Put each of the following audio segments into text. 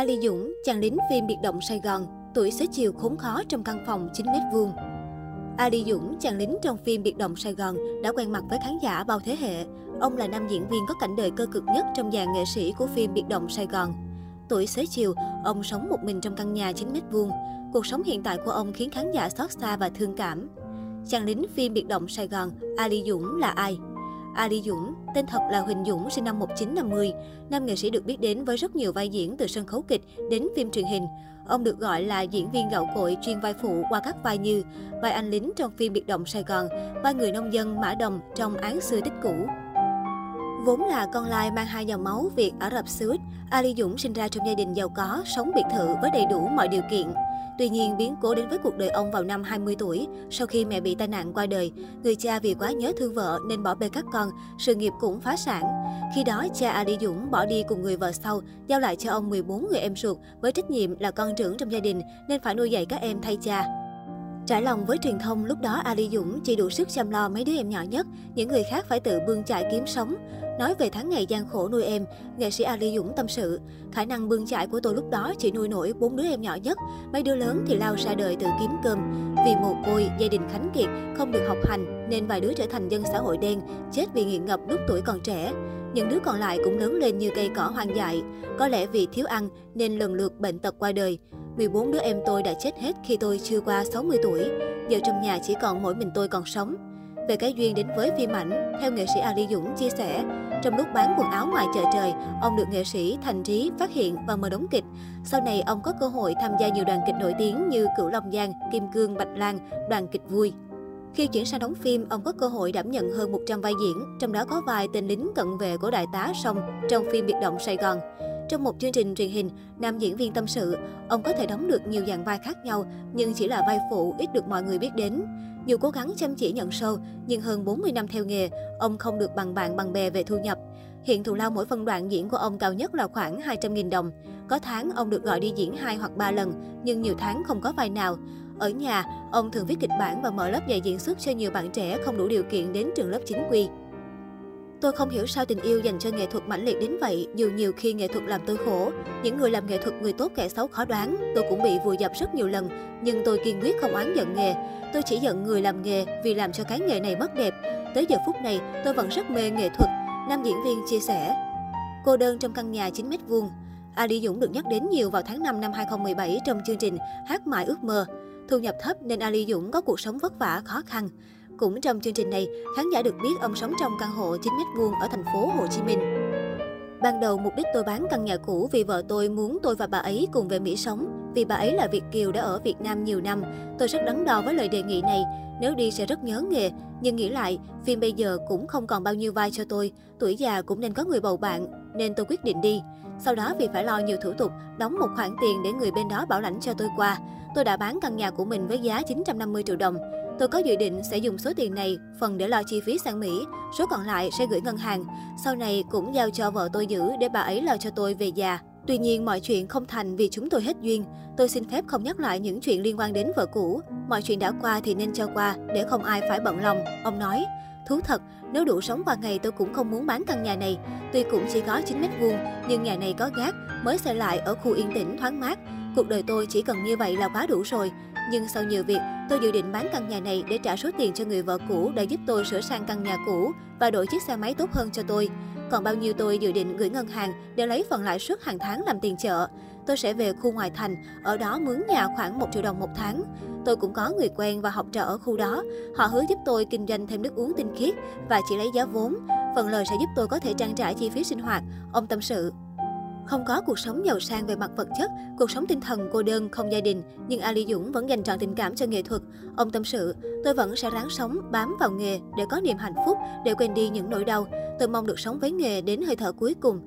Ali Dũng, chàng lính phim biệt động Sài Gòn, tuổi xế chiều khốn khó trong căn phòng 9 mét vuông. Ali Dũng, chàng lính trong phim Biệt động Sài Gòn, đã quen mặt với khán giả bao thế hệ. Ông là nam diễn viên có cảnh đời cơ cực nhất trong dàn nghệ sĩ của phim Biệt động Sài Gòn. Tuổi xế chiều, ông sống một mình trong căn nhà 9 mét vuông. Cuộc sống hiện tại của ông khiến khán giả xót xa và thương cảm. Chàng lính phim Biệt động Sài Gòn, Ali Dũng là ai? Ali Dũng, tên thật là Huỳnh Dũng, sinh năm 1950. Nam nghệ sĩ được biết đến với rất nhiều vai diễn từ sân khấu kịch đến phim truyền hình. Ông được gọi là diễn viên gạo cội chuyên vai phụ qua các vai như vai anh lính trong phim Biệt động Sài Gòn, vai người nông dân Mã Đồng trong Án xưa tích cũ. Vốn là con lai mang hai dòng máu Việt Ả Rập Xê Út, Ali Dũng sinh ra trong gia đình giàu có, sống biệt thự với đầy đủ mọi điều kiện. Tuy nhiên, biến cố đến với cuộc đời ông vào năm 20 tuổi, sau khi mẹ bị tai nạn qua đời. Người cha vì quá nhớ thương vợ nên bỏ bê các con, sự nghiệp cũng phá sản. Khi đó, cha Ali Dũng bỏ đi cùng người vợ sau, giao lại cho ông 14 người em ruột với trách nhiệm là con trưởng trong gia đình nên phải nuôi dạy các em thay cha. Trải lòng với truyền thông, lúc đó Ali Dũng chỉ đủ sức chăm lo mấy đứa em nhỏ nhất, những người khác phải tự bươn chải kiếm sống. Nói về tháng ngày gian khổ nuôi em, nghệ sĩ Ali Dũng tâm sự, khả năng bươn chải của tôi lúc đó chỉ nuôi nổi bốn đứa em nhỏ nhất, mấy đứa lớn thì lao ra đời tự kiếm cơm. Vì mồ côi, gia đình khánh kiệt, không được học hành nên vài đứa trở thành dân xã hội đen, chết vì nghiện ngập lúc tuổi còn trẻ. Những đứa còn lại cũng lớn lên như cây cỏ hoang dại. Có lẽ vì thiếu ăn nên lần lượt bệnh tật qua đời. 14 đứa em tôi đã chết hết khi tôi chưa qua 60 tuổi. Giờ trong nhà chỉ còn mỗi mình tôi còn sống. Về cái duyên đến với phim ảnh, theo nghệ sĩ Ali Dũng chia sẻ, trong lúc bán quần áo ngoài chợ trời, ông được nghệ sĩ Thành Trí phát hiện và mời đóng kịch. Sau này, ông có cơ hội tham gia nhiều đoàn kịch nổi tiếng như Cửu Long Giang, Kim Cương, Bạch Lan, đoàn kịch vui. Khi chuyển sang đóng phim, ông có cơ hội đảm nhận hơn 100 vai diễn, trong đó có vài tên lính cận vệ của đại tá Sông trong phim Biệt động Sài Gòn. Trong một chương trình truyền hình, nam diễn viên tâm sự, ông có thể đóng được nhiều dạng vai khác nhau, nhưng chỉ là vai phụ ít được mọi người biết đến. Dù cố gắng chăm chỉ nhận sâu nhưng hơn 40 năm theo nghề, ông không được bằng bạn bằng bè về thu nhập. Hiện thù lao mỗi phân đoạn diễn của ông cao nhất là khoảng 200.000 đồng. Có tháng ông được gọi đi diễn 2 hoặc 3 lần, nhưng nhiều tháng không có vai nào. Ở nhà, ông thường viết kịch bản và mở lớp dạy diễn xuất cho nhiều bạn trẻ không đủ điều kiện đến trường lớp chính quy. Tôi không hiểu sao tình yêu dành cho nghệ thuật mãnh liệt đến vậy, dù nhiều khi nghệ thuật làm tôi khổ. Những người làm nghệ thuật người tốt kẻ xấu khó đoán, tôi cũng bị vùi dập rất nhiều lần, nhưng tôi kiên quyết không oán giận nghề. Tôi chỉ giận người làm nghề vì làm cho cái nghề này mất đẹp. Tới giờ phút này, tôi vẫn rất mê nghệ thuật, nam diễn viên chia sẻ. Cô đơn trong căn nhà 9 mét vuông. Ali Dũng được nhắc đến nhiều vào tháng 5 năm 2017 trong chương trình Hát mãi ước mơ. Thu nhập thấp nên Ali Dũng có cuộc sống vất vả, khó khăn. Cũng trong chương trình này, khán giả được biết ông sống trong căn hộ 9 m vuông ở thành phố Hồ Chí Minh. Ban đầu mục đích tôi bán căn nhà cũ vì vợ tôi muốn tôi và bà ấy cùng về Mỹ sống. Vì bà ấy là Việt Kiều đã ở Việt Nam nhiều năm, tôi rất đắn đo với lời đề nghị này. Nếu đi sẽ rất nhớ nghề, nhưng nghĩ lại, phim bây giờ cũng không còn bao nhiêu vai cho tôi, tuổi già cũng nên có người bầu bạn, nên tôi quyết định đi. Sau đó vì phải lo nhiều thủ tục, đóng một khoản tiền để người bên đó bảo lãnh cho tôi qua. Tôi đã bán căn nhà của mình với giá 950 triệu đồng. Tôi có dự định sẽ dùng số tiền này phần để lo chi phí sang Mỹ, số còn lại sẽ gửi ngân hàng. Sau này cũng giao cho vợ tôi giữ để bà ấy lo cho tôi về già. Tuy nhiên, mọi chuyện không thành vì chúng tôi hết duyên. Tôi xin phép không nhắc lại những chuyện liên quan đến vợ cũ. Mọi chuyện đã qua thì nên cho qua, để không ai phải bận lòng, ông nói. Thú thật, nếu đủ sống qua ngày tôi cũng không muốn bán căn nhà này. Tuy cũng chỉ có 9 mét vuông, nhưng nhà này có gác, mới xây lại ở khu yên tĩnh thoáng mát. Cuộc đời tôi chỉ cần như vậy là quá đủ rồi. Nhưng sau nhiều việc, tôi dự định bán căn nhà này để trả số tiền cho người vợ cũ đã giúp tôi sửa sang căn nhà cũ và đổi chiếc xe máy tốt hơn cho tôi. Còn bao nhiêu tôi dự định gửi ngân hàng để lấy phần lãi suất hàng tháng làm tiền chợ. Tôi sẽ về khu ngoại thành, ở đó mướn nhà khoảng 1 triệu đồng một tháng. Tôi cũng có người quen và học trò ở khu đó. Họ hứa giúp tôi kinh doanh thêm nước uống tinh khiết và chỉ lấy giá vốn. Phần lời sẽ giúp tôi có thể trang trải chi phí sinh hoạt, ông tâm sự. Không có cuộc sống giàu sang về mặt vật chất, cuộc sống tinh thần cô đơn, không gia đình, nhưng Ali Dũng vẫn dành trọn tình cảm cho nghệ thuật. Ông tâm sự, tôi vẫn sẽ ráng sống, bám vào nghề để có niềm hạnh phúc, để quên đi những nỗi đau. Tôi mong được sống với nghề đến hơi thở cuối cùng.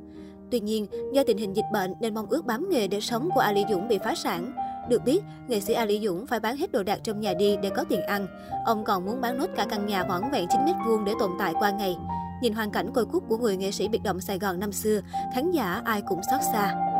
Tuy nhiên, do tình hình dịch bệnh nên mong ước bám nghề để sống của Ali Dũng bị phá sản. Được biết, nghệ sĩ Ali Dũng phải bán hết đồ đạc trong nhà đi để có tiền ăn. Ông còn muốn bán nốt cả căn nhà vỏn vẹn 9 mét vuông để tồn tại qua ngày. Nhìn hoàn cảnh côi cút của người nghệ sĩ biệt động Sài Gòn năm xưa, khán giả ai cũng xót xa.